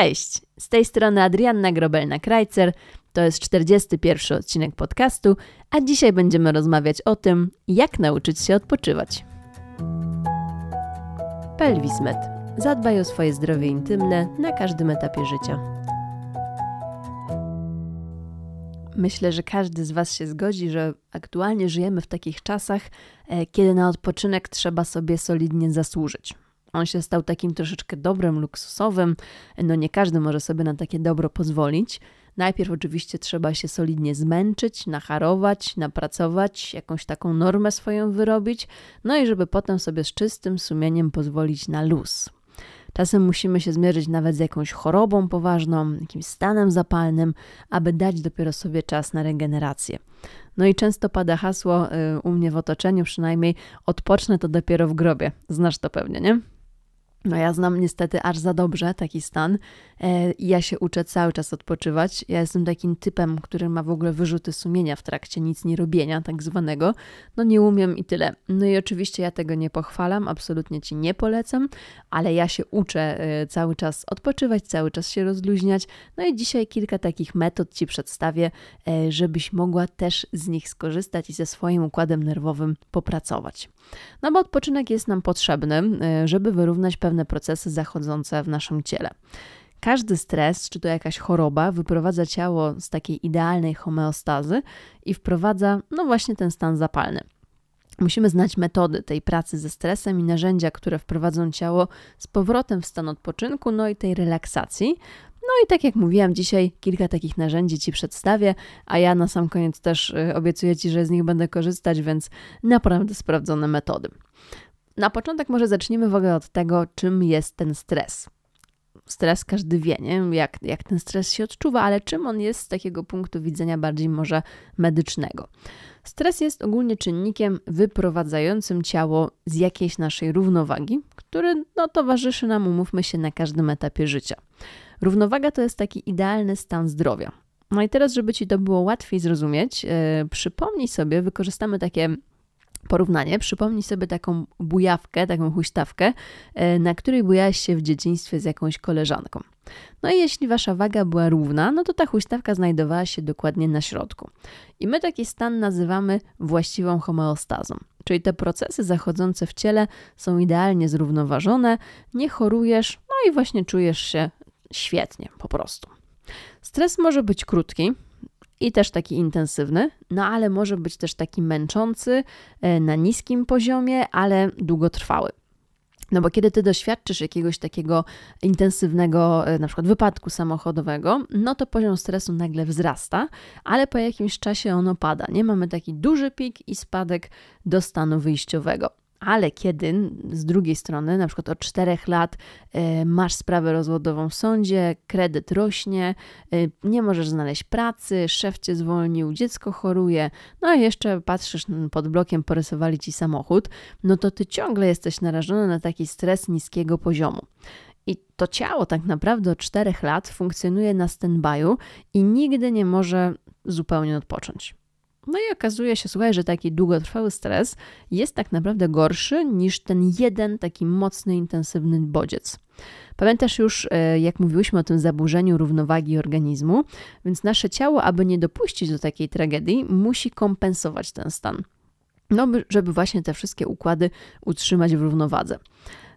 Cześć! Z tej strony Adrianna Grobelna-Krajcer. To jest 41 odcinek podcastu, a dzisiaj będziemy rozmawiać o tym, jak nauczyć się odpoczywać. Pelwismed. Zadbaj o swoje zdrowie intymne na każdym etapie życia. Myślę, że każdy z Was się zgodzi, że aktualnie żyjemy w takich czasach, e, kiedy na odpoczynek trzeba sobie solidnie zasłużyć. On się stał takim troszeczkę dobrem luksusowym. No nie każdy może sobie na takie dobro pozwolić. Najpierw oczywiście trzeba się solidnie zmęczyć, nacharować, napracować, jakąś taką normę swoją wyrobić, no i żeby potem sobie z czystym sumieniem pozwolić na luz. Czasem musimy się zmierzyć nawet z jakąś chorobą poważną, jakimś stanem zapalnym, aby dać dopiero sobie czas na regenerację. No i często pada hasło y, u mnie w otoczeniu przynajmniej odpocznę to dopiero w grobie. Znasz to pewnie, nie? No ja znam niestety aż za dobrze taki stan e, i ja się uczę cały czas odpoczywać. Ja jestem takim typem, który ma w ogóle wyrzuty sumienia w trakcie nic nie robienia, tak zwanego. No nie umiem i tyle. No i oczywiście ja tego nie pochwalam, absolutnie Ci nie polecam, ale ja się uczę e, cały czas odpoczywać, cały czas się rozluźniać. No i dzisiaj kilka takich metod Ci przedstawię, e, żebyś mogła też z nich skorzystać i ze swoim układem nerwowym popracować. No bo odpoczynek jest nam potrzebny, żeby wyrównać pewne pewne procesy zachodzące w naszym ciele. Każdy stres, czy to jakaś choroba, wyprowadza ciało z takiej idealnej homeostazy i wprowadza, no właśnie, ten stan zapalny. Musimy znać metody tej pracy ze stresem i narzędzia, które wprowadzą ciało z powrotem w stan odpoczynku, no i tej relaksacji. No i tak jak mówiłam, dzisiaj kilka takich narzędzi Ci przedstawię, a ja na sam koniec też y, obiecuję Ci, że z nich będę korzystać, więc naprawdę sprawdzone metody. Na początek może zaczniemy w ogóle od tego, czym jest ten stres. Stres każdy wie, nie? Jak, jak ten stres się odczuwa, ale czym on jest z takiego punktu widzenia bardziej może medycznego. Stres jest ogólnie czynnikiem wyprowadzającym ciało z jakiejś naszej równowagi, który no, towarzyszy nam, umówmy się, na każdym etapie życia. Równowaga to jest taki idealny stan zdrowia. No i teraz, żeby Ci to było łatwiej zrozumieć, yy, przypomnij sobie, wykorzystamy takie porównanie, przypomnij sobie taką bujawkę, taką huśtawkę, e, na której bujałeś się w dzieciństwie z jakąś koleżanką. No i jeśli wasza waga była równa, no to ta huśtawka znajdowała się dokładnie na środku. I my taki stan nazywamy właściwą homeostazą. Czyli te procesy zachodzące w ciele są idealnie zrównoważone, nie chorujesz, no i właśnie czujesz się świetnie po prostu. Stres może być krótki, i też taki intensywny, no ale może być też taki męczący e, na niskim poziomie, ale długotrwały. No bo kiedy ty doświadczysz jakiegoś takiego intensywnego, e, na przykład wypadku samochodowego, no to poziom stresu nagle wzrasta, ale po jakimś czasie on opada. Nie mamy taki duży pik i spadek do stanu wyjściowego. Ale kiedy z drugiej strony, na przykład od czterech lat, e, masz sprawę rozwodową w sądzie, kredyt rośnie, e, nie możesz znaleźć pracy, szef cię zwolnił, dziecko choruje, no a jeszcze patrzysz pod blokiem, porysowali ci samochód, no to ty ciągle jesteś narażony na taki stres niskiego poziomu. I to ciało tak naprawdę od czterech lat funkcjonuje na stand-by'u i nigdy nie może zupełnie odpocząć. No i okazuje się, słuchaj, że taki długotrwały stres jest tak naprawdę gorszy niż ten jeden taki mocny, intensywny bodziec. Pamiętasz już, e, jak mówiłyśmy o tym zaburzeniu równowagi organizmu, więc nasze ciało, aby nie dopuścić do takiej tragedii, musi kompensować ten stan. No, żeby właśnie te wszystkie układy utrzymać w równowadze.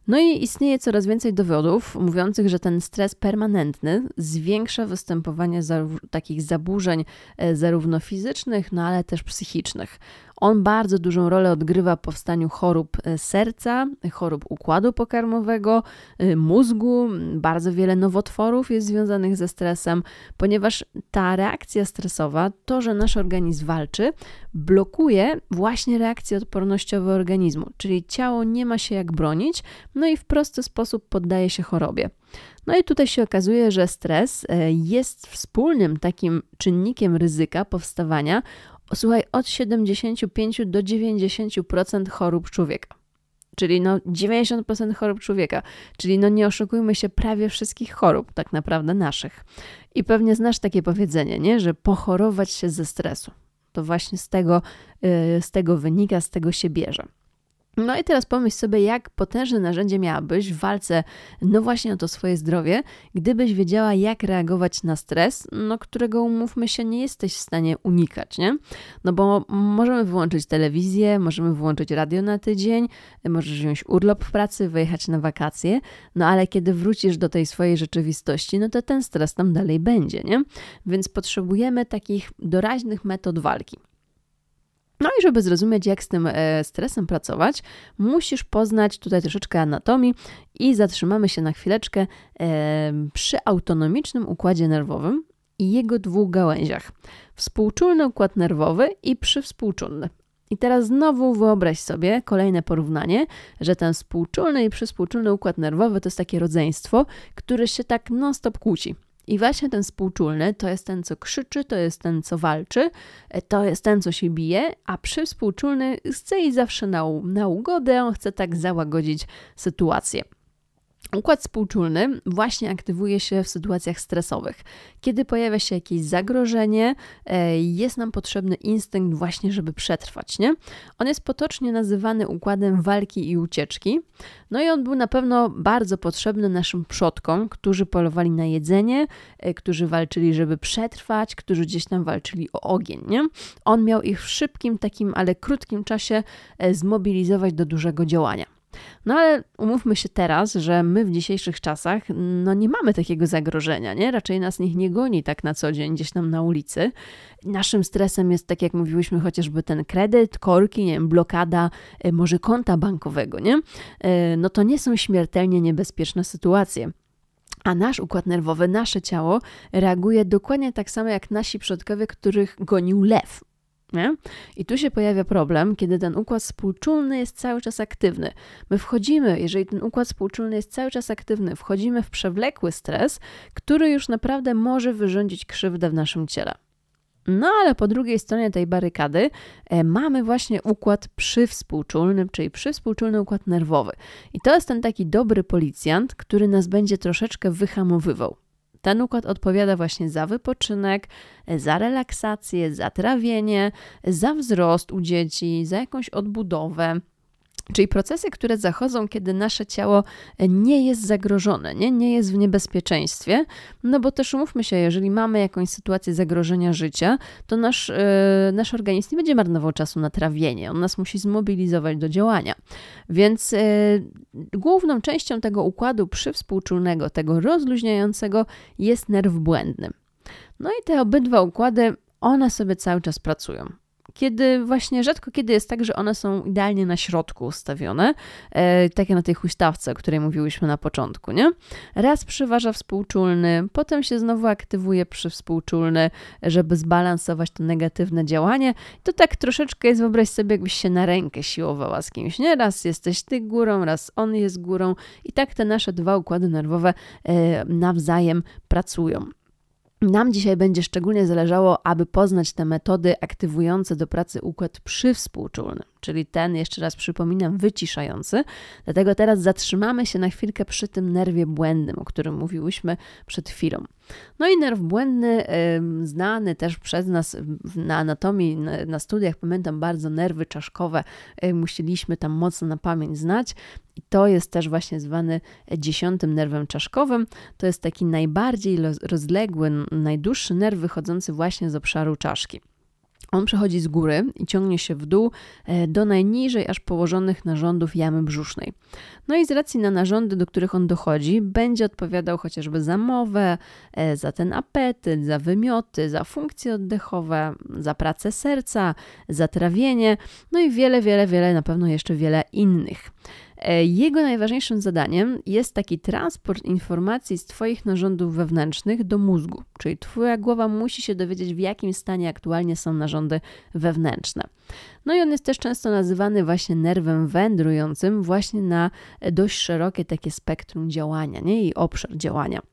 No i istnieje coraz więcej dowodów mówiących, że ten stres permanentny zwiększa występowanie takich zaburzeń e, zarówno fizycznych, no ale też psychicznych. On bardzo dużą rolę odgrywa w powstaniu chorób e, serca, chorób układu pokarmowego, e, mózgu. Bardzo wiele nowotworów jest związanych ze stresem, ponieważ ta reakcja stresowa, to, że nasz organizm walczy, blokuje właśnie reakcje odpornościowe organizmu, czyli ciało nie ma się jak bronić, no i w prosty sposób poddaje się chorobie. No i tutaj się okazuje, że stres e, jest wspólnym takim czynnikiem ryzyka powstawania słuchaj, od 75 do 90% chorób człowieka. Czyli no 90% chorób człowieka. Czyli no nie oszukujmy się, prawie wszystkich chorób tak naprawdę naszych. I pewnie znasz takie powiedzenie, nie? że pochorować się ze stresu. To właśnie z tego, yy, z tego wynika, z tego się bierze. No i teraz pomyśl sobie, jak potężne narzędzie miałabyś w walce, no właśnie o to swoje zdrowie, gdybyś wiedziała, jak reagować na stres, no którego umówmy się, nie jesteś w stanie unikać, nie? No bo możemy wyłączyć telewizję, możemy wyłączyć radio na tydzień, możesz wziąć urlop w pracy, wyjechać na wakacje, no ale kiedy wrócisz do tej swojej rzeczywistości, no to ten stres tam dalej będzie, nie? Więc potrzebujemy takich doraźnych metod walki. No i żeby zrozumieć, jak z tym e, stresem pracować, musisz poznać tutaj troszeczkę anatomii i zatrzymamy się na chwileczkę e, przy autonomicznym układzie nerwowym i jego dwóch gałęziach. Współczulny układ nerwowy i przywspółczulny. I teraz znowu wyobraź sobie kolejne porównanie, że ten współczulny i przyspółczulny układ nerwowy to jest takie rodzeństwo, które się tak non-stop kłóci. I właśnie ten współczulny to jest ten, co krzyczy, to jest ten, co walczy, e, to jest ten, co się bije, a przywspółczulny chce iść zawsze na, na ugodę, on chce tak załagodzić sytuację. Układ współczulny właśnie aktywuje się w sytuacjach stresowych. Kiedy pojawia się jakieś zagrożenie, e, jest nam potrzebny instynkt właśnie, żeby przetrwać, nie? On jest potocznie nazywany układem walki i ucieczki. No i on był na pewno bardzo potrzebny naszym przodkom, którzy polowali na jedzenie, e, którzy walczyli, żeby przetrwać, którzy gdzieś tam walczyli o ogień, nie? On miał ich w szybkim, takim, ale krótkim czasie e, zmobilizować do dużego działania. No ale umówmy się teraz, że my w dzisiejszych czasach no nie mamy takiego zagrożenia, nie? Raczej nas nikt nie goni tak na co dzień gdzieś tam na ulicy. Naszym stresem jest, tak jak mówiłyśmy, chociażby ten kredyt, korki, nie wiem, blokada e, może konta bankowego, nie? E, no to nie są śmiertelnie niebezpieczne sytuacje. A nasz układ nerwowy, nasze ciało reaguje dokładnie tak samo jak nasi przodkowie, których gonił lew. Nie? I tu się pojawia problem, kiedy ten układ współczulny jest cały czas aktywny. My wchodzimy, jeżeli ten układ współczulny jest cały czas aktywny, wchodzimy w przewlekły stres, który już naprawdę może wyrządzić krzywdę w naszym ciele. No ale po drugiej stronie tej barykady e, mamy właśnie układ przywspółczulny, czyli przywspółczulny układ nerwowy. I to jest ten taki dobry policjant, który nas będzie troszeczkę wyhamowywał. Ten układ odpowiada właśnie za wypoczynek, za relaksację, za trawienie, za wzrost u dzieci, za jakąś odbudowę. Czyli procesy, które zachodzą, kiedy nasze ciało nie jest zagrożone, nie, nie jest w niebezpieczeństwie, no bo też umówmy się, jeżeli mamy jakąś sytuację zagrożenia życia, to nasz, yy, nasz organizm nie będzie marnował czasu na trawienie, on nas musi zmobilizować do działania. Więc yy, główną częścią tego układu przywspółczulnego, tego rozluźniającego jest nerw błędny. No i te obydwa układy, one sobie cały czas pracują kiedy właśnie rzadko kiedy jest tak, że one są idealnie na środku ustawione, e, takie na tej huśtawce, o której mówiłyśmy na początku, nie? Raz przyważa współczulny, potem się znowu aktywuje przy współczulny, żeby zbalansować to negatywne działanie. To tak troszeczkę jest, wyobraź sobie, jakbyś się na rękę siłowała z kimś, nie? Raz jesteś ty górą, raz on jest górą i tak te nasze dwa układy nerwowe e, nawzajem pracują. Nam dzisiaj będzie szczególnie zależało, aby poznać te metody aktywujące do pracy układ przywspółczulny czyli ten, jeszcze raz przypominam, wyciszający. Dlatego teraz zatrzymamy się na chwilkę przy tym nerwie błędnym, o którym mówiłyśmy przed chwilą. No i nerw błędny, znany też przez nas na anatomii, na studiach, pamiętam bardzo nerwy czaszkowe, musieliśmy tam mocno na pamięć znać. I to jest też właśnie zwany dziesiątym nerwem czaszkowym. To jest taki najbardziej rozległy, najdłuższy nerw wychodzący właśnie z obszaru czaszki. On przechodzi z góry i ciągnie się w dół e, do najniżej aż położonych narządów jamy brzusznej. No i z racji na narządy, do których on dochodzi, będzie odpowiadał chociażby za mowę, e, za ten apetyt, za wymioty, za funkcje oddechowe, za pracę serca, za trawienie, no i wiele, wiele, wiele, na pewno jeszcze wiele innych. E, jego najważniejszym zadaniem jest taki transport informacji z Twoich narządów wewnętrznych do mózgu, czyli Twoja głowa musi się dowiedzieć, w jakim stanie aktualnie są narządy wewnętrzne. No i on jest też często nazywany właśnie nerwem wędrującym, właśnie na dość szerokie takie spektrum działania nie? i obszar działania.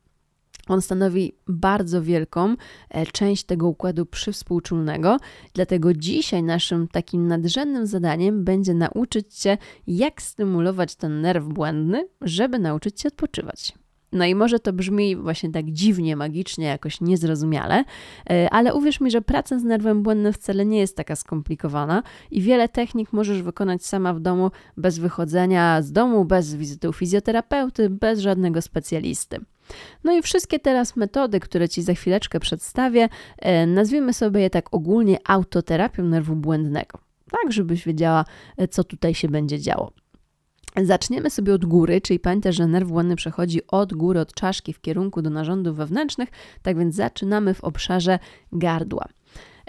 On stanowi bardzo wielką e, część tego układu przywspółczulnego, dlatego dzisiaj naszym takim nadrzędnym zadaniem będzie nauczyć się, jak stymulować ten nerw błędny, żeby nauczyć się odpoczywać. No i może to brzmi właśnie tak dziwnie, magicznie, jakoś niezrozumiale, e, ale uwierz mi, że praca z nerwem błędnym wcale nie jest taka skomplikowana i wiele technik możesz wykonać sama w domu bez wychodzenia z domu, bez wizyty u fizjoterapeuty, bez żadnego specjalisty. No i wszystkie teraz metody, które Ci za chwileczkę przedstawię, e, nazwijmy sobie je tak ogólnie autoterapią nerwu błędnego. Tak, żebyś wiedziała, e, co tutaj się będzie działo. Zaczniemy sobie od góry, czyli pamiętaj, że nerw błędny przechodzi od góry, od czaszki w kierunku do narządów wewnętrznych, tak więc zaczynamy w obszarze gardła.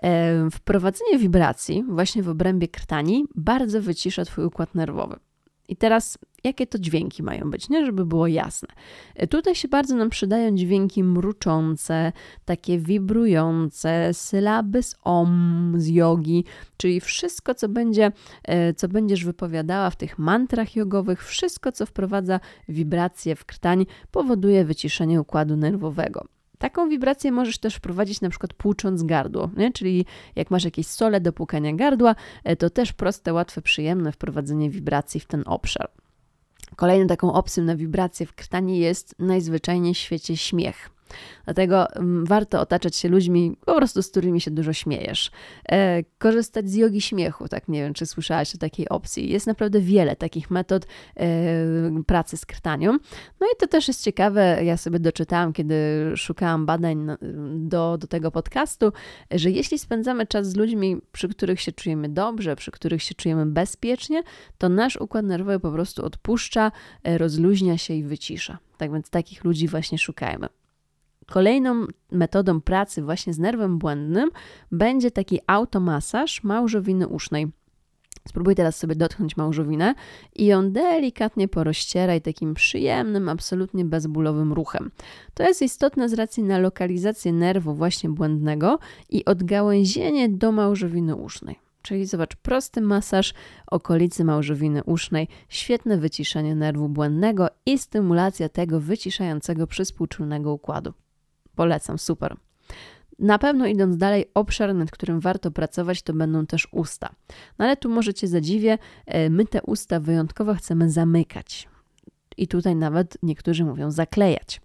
E, wprowadzenie wibracji właśnie w obrębie krtani bardzo wycisza Twój układ nerwowy. I teraz, jakie to dźwięki mają być, nie? Żeby było jasne. E, tutaj się bardzo nam przydają dźwięki mruczące, takie wibrujące, sylaby z om, z jogi, czyli wszystko, co, będzie, e, co będziesz wypowiadała w tych mantrach jogowych, wszystko, co wprowadza wibracje w krtań, powoduje wyciszenie układu nerwowego. Taką wibrację możesz też wprowadzić na przykład płucząc gardło, nie? czyli jak masz jakieś sole do płukania gardła, e, to też proste, łatwe, przyjemne wprowadzenie wibracji w ten obszar. Kolejną taką opcją na wibrację w krtani jest najzwyczajniej w świecie śmiech. Dlatego mm, warto otaczać się ludźmi, po prostu z którymi się dużo śmiejesz. E, korzystać z jogi śmiechu, tak nie wiem, czy słyszałaś o takiej opcji. Jest naprawdę wiele takich metod e, pracy z krtanią. No i to też jest ciekawe, ja sobie doczytałam, kiedy szukałam badań do, do tego podcastu, że jeśli spędzamy czas z ludźmi, przy których się czujemy dobrze, przy których się czujemy bezpiecznie, to nasz układ nerwowy po prostu odpuszcza, e, rozluźnia się i wycisza. Tak więc takich ludzi właśnie szukajmy. Kolejną metodą pracy właśnie z nerwem błędnym będzie taki automasaż małżowiny usznej. Spróbuj teraz sobie dotknąć małżowinę i ją delikatnie porozcieraj takim przyjemnym, absolutnie bezbólowym ruchem. To jest istotne z racji na lokalizację nerwu właśnie błędnego i odgałęzienie do małżowiny usznej. Czyli zobacz, prosty masaż okolicy małżowiny usznej, świetne wyciszenie nerwu błędnego i stymulacja tego wyciszającego przyspółczulnego układu. Polecam, super. Na pewno idąc dalej, obszar, nad którym warto pracować, to będą też usta. No ale tu może Cię zadziwię, e, my te usta wyjątkowo chcemy zamykać. I tutaj nawet niektórzy mówią zaklejać.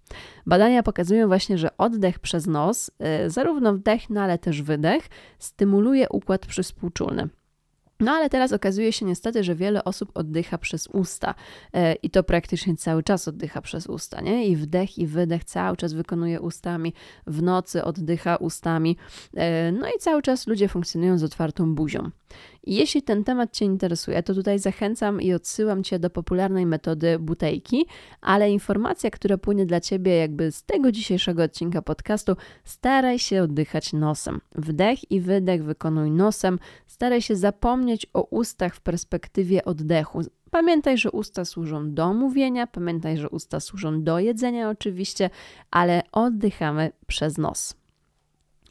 Badania pokazują właśnie, że oddech przez nos, e, zarówno wdech, no ale też wydech, stymuluje układ przyspółczulny. No ale teraz okazuje się niestety, że wiele osób oddycha przez usta e, i to praktycznie cały czas oddycha przez usta, nie? I wdech i wydech cały czas wykonuje ustami, w nocy oddycha ustami, e, no i cały czas ludzie funkcjonują z otwartą buzią. Jeśli ten temat Cię interesuje, to tutaj zachęcam i odsyłam Cię do popularnej metody butejki, ale informacja, która płynie dla Ciebie jakby z tego dzisiejszego odcinka podcastu, staraj się oddychać nosem. Wdech i wydech wykonuj nosem, staraj się zapomnieć o ustach w perspektywie oddechu. Pamiętaj, że usta służą do mówienia, pamiętaj, że usta służą do jedzenia oczywiście, ale oddychamy przez nos.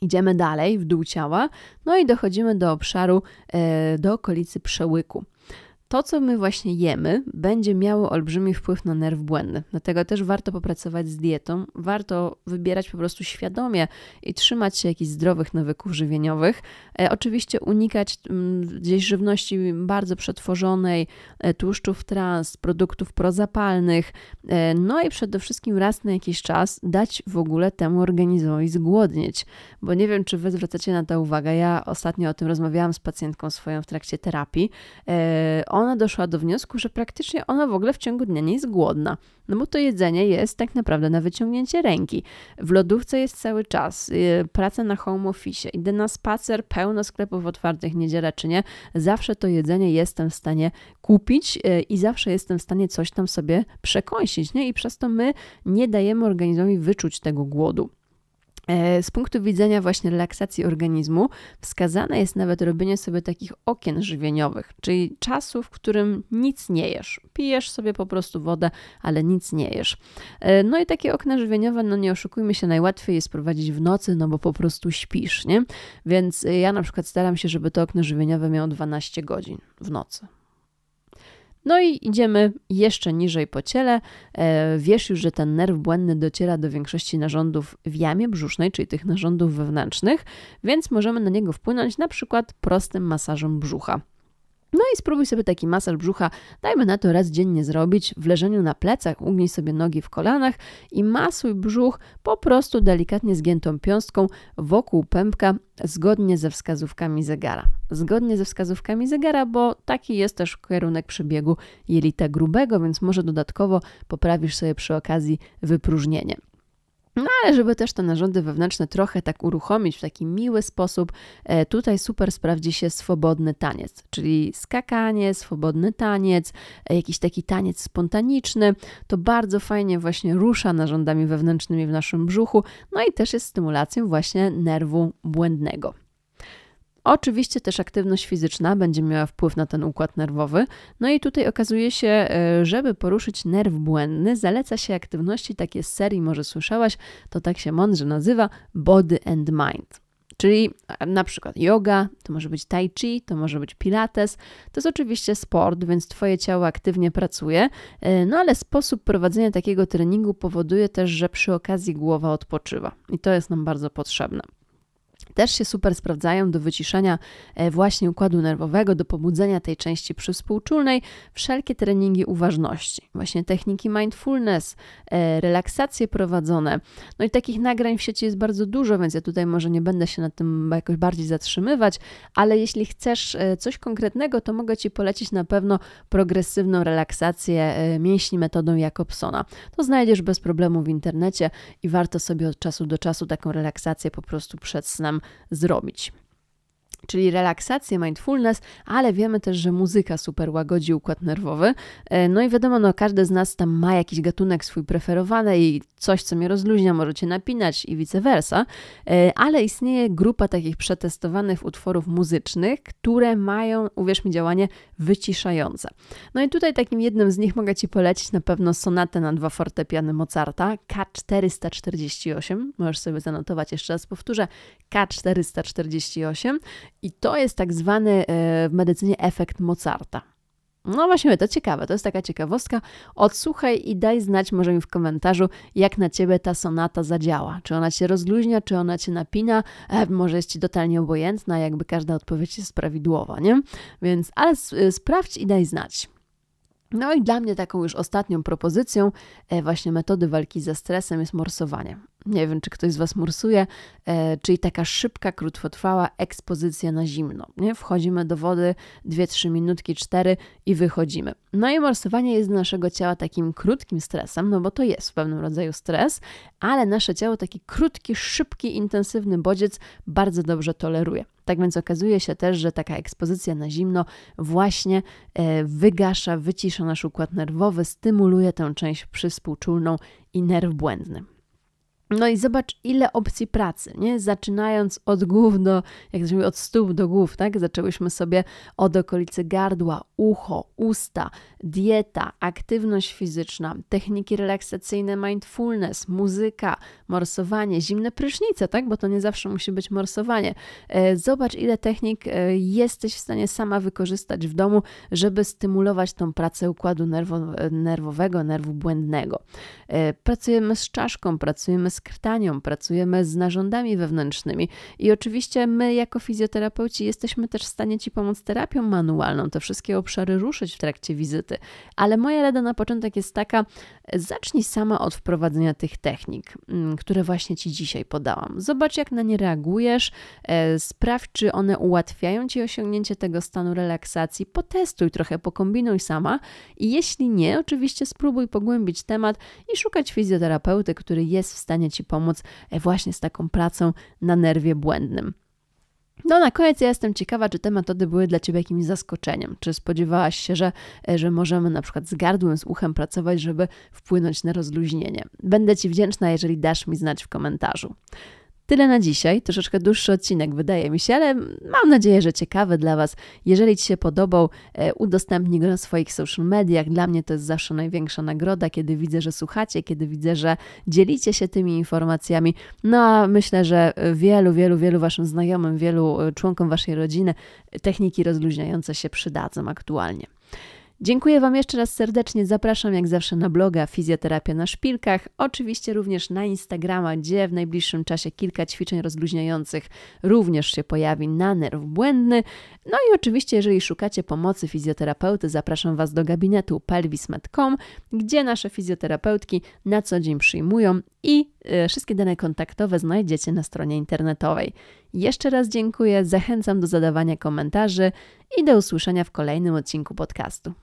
Idziemy dalej w dół ciała, no i dochodzimy do obszaru, e, do okolicy przełyku to, co my właśnie jemy, będzie miało olbrzymi wpływ na nerw błędny. Dlatego też warto popracować z dietą, warto wybierać po prostu świadomie i trzymać się jakichś zdrowych nawyków żywieniowych. E, oczywiście unikać m, mm, gdzieś żywności bardzo przetworzonej, e, tłuszczów trans, produktów prozapalnych, e, no i przede wszystkim raz na jakiś czas dać w ogóle temu organizmowi zgłodnieć. Bo nie wiem, czy wy zwracacie na to uwagę. Ja ostatnio o tym rozmawiałam z pacjentką swoją w trakcie terapii. E, ona doszła do wniosku, że praktycznie ona w ogóle w ciągu dnia nie jest głodna. No bo to jedzenie jest tak naprawdę na wyciągnięcie ręki. W lodówce jest cały czas, y, praca na home office, idę na spacer, pełno sklepów otwartych, niedziela czy nie, zawsze to jedzenie jestem w stanie kupić y, i zawsze jestem w stanie coś tam sobie przekąsić, nie? I przez to my nie dajemy organizmowi wyczuć tego głodu. E, z punktu widzenia właśnie relaksacji organizmu, wskazane jest nawet robienie sobie takich okien żywieniowych, czyli czasu, w którym nic nie jesz. Pijesz sobie po prostu wodę, ale nic nie jesz. E, no i takie okna żywieniowe, no nie oszukujmy się, najłatwiej jest prowadzić w nocy, no bo po prostu śpisz, nie? Więc ja na przykład staram się, żeby to okno żywieniowe miało 12 godzin w nocy. No i idziemy jeszcze niżej po ciele. E, wiesz już, że ten nerw błędny dociera do większości narządów w jamie brzusznej, czyli tych narządów wewnętrznych, więc możemy na niego wpłynąć na przykład prostym masażem brzucha. No i spróbuj sobie taki masaż brzucha, dajmy na to raz dziennie zrobić w leżeniu na plecach, ugnij sobie nogi w kolanach i masuj brzuch po prostu delikatnie zgiętą piąstką wokół pępka zgodnie ze wskazówkami zegara. Zgodnie ze wskazówkami zegara, bo taki jest też kierunek przebiegu jelita grubego, więc może dodatkowo poprawisz sobie przy okazji wypróżnienie. No ale żeby też te narządy wewnętrzne trochę tak uruchomić w taki miły sposób, e, tutaj super sprawdzi się swobodny taniec, czyli skakanie, swobodny taniec, e, jakiś taki taniec spontaniczny. To bardzo fajnie właśnie rusza narządami wewnętrznymi w naszym brzuchu, no i też jest stymulacją właśnie nerwu błędnego. Oczywiście też aktywność fizyczna będzie miała wpływ na ten układ nerwowy. No i tutaj okazuje się, e, żeby poruszyć nerw błędny, zaleca się aktywności takie z serii, może słyszałaś, to tak się mądrze nazywa body and mind. Czyli e, na przykład yoga, to może być tai chi, to może być pilates. To jest oczywiście sport, więc Twoje ciało aktywnie pracuje, e, no ale sposób prowadzenia takiego treningu powoduje też, że przy okazji głowa odpoczywa i to jest nam bardzo potrzebne też się super sprawdzają do wyciszania e, właśnie układu nerwowego, do pobudzenia tej części przyspółczulnej, wszelkie treningi uważności, właśnie techniki mindfulness, e, relaksacje prowadzone. No i takich nagrań w sieci jest bardzo dużo, więc ja tutaj może nie będę się nad tym jakoś bardziej zatrzymywać, ale jeśli chcesz e, coś konkretnego, to mogę Ci polecić na pewno progresywną relaksację mięśni metodą Jakobsona. To znajdziesz bez problemu w internecie i warto sobie od czasu do czasu taką relaksację po prostu przed snem zrobić czyli relaksację, mindfulness, ale wiemy też, że muzyka super łagodzi układ nerwowy. E, no i wiadomo, no każdy z nas tam ma jakiś gatunek swój preferowany i coś, co mnie rozluźnia, możecie napinać i vice versa, e, ale istnieje grupa takich przetestowanych utworów muzycznych, które mają, uwierz mi, działanie wyciszające. No i tutaj takim jednym z nich mogę Ci polecić na pewno sonatę na dwa fortepiany Mozarta, K448, możesz sobie zanotować, jeszcze raz powtórzę, K448 i to jest tak zwany e, w medycynie efekt Mozarta. No właśnie, to ciekawe, to jest taka ciekawostka. Odsłuchaj i daj znać może mi w komentarzu, jak na ciebie ta sonata zadziała. Czy ona cię rozluźnia, czy ona cię napina, e, może jest ci totalnie obojętna, jakby każda odpowiedź jest prawidłowa, nie? Więc, ale e, sprawdź i daj znać. No i dla mnie taką już ostatnią propozycją e, właśnie metody walki ze stresem jest morsowanie. Nie wiem, czy ktoś z Was morsuje, e, czyli taka szybka, krótkotrwała ekspozycja na zimno. Nie? Wchodzimy do wody 2-3 minutki, 4 i wychodzimy. No i morsowanie jest dla naszego ciała takim krótkim stresem, no bo to jest w pewnym rodzaju stres, ale nasze ciało taki krótki, szybki, intensywny bodziec bardzo dobrze toleruje. Tak więc okazuje się też, że taka ekspozycja na zimno właśnie e, wygasza, wycisza nasz układ nerwowy, stymuluje tę część przyspółczulną i nerw błędny. No i zobacz, ile opcji pracy, nie? Zaczynając od głów do, jak to się mówi, od stóp do głów, tak? Zaczęłyśmy sobie od okolicy gardła, ucho, usta, dieta, aktywność fizyczna, techniki relaksacyjne, mindfulness, muzyka, morsowanie, zimne prysznice, tak? Bo to nie zawsze musi być morsowanie. E, zobacz, ile technik e, jesteś w stanie sama wykorzystać w domu, żeby stymulować tą pracę układu nerwowego, nerwu błędnego. E, pracujemy z czaszką, pracujemy z krtanią, pracujemy z narządami wewnętrznymi i oczywiście my jako fizjoterapeuci jesteśmy też w stanie Ci pomóc terapią manualną, te wszystkie obszary ruszyć w trakcie wizyty. Ale moja rada na początek jest taka, zacznij sama od wprowadzenia tych technik, mm, które właśnie Ci dzisiaj podałam. Zobacz, jak na nie reagujesz, e, sprawdź, czy one ułatwiają Ci osiągnięcie tego stanu relaksacji, potestuj trochę, pokombinuj sama i jeśli nie, oczywiście spróbuj pogłębić temat i szukać fizjoterapeuty, który jest w stanie Ci pomóc e, właśnie z taką pracą na nerwie błędnym. No na koniec ja jestem ciekawa, czy te metody były dla Ciebie jakimś zaskoczeniem. Czy spodziewałaś się, że, e, że możemy na przykład z gardłem, z uchem pracować, żeby wpłynąć na rozluźnienie? Będę Ci wdzięczna, jeżeli dasz mi znać w komentarzu. Tyle na dzisiaj, troszeczkę dłuższy odcinek wydaje mi się, ale mam nadzieję, że ciekawy dla Was. Jeżeli Ci się podobał, e, udostępnij go na swoich social mediach. Dla mnie to jest zawsze największa nagroda, kiedy widzę, że słuchacie, kiedy widzę, że dzielicie się tymi informacjami. No a myślę, że wielu, wielu, wielu Waszym znajomym, wielu e, członkom Waszej rodziny techniki rozluźniające się przydadzą aktualnie. Dziękuję Wam jeszcze raz serdecznie. Zapraszam jak zawsze na bloga Fizjoterapia na Szpilkach. Oczywiście również na Instagrama, gdzie w najbliższym czasie kilka ćwiczeń rozluźniających również się pojawi na nerw błędny. No i oczywiście, jeżeli szukacie pomocy fizjoterapeuty, zapraszam Was do gabinetu pelvis.com, gdzie nasze fizjoterapeutki na co dzień przyjmują i wszystkie dane kontaktowe znajdziecie na stronie internetowej. Jeszcze raz dziękuję, zachęcam do zadawania komentarzy i do usłyszenia w kolejnym odcinku podcastu.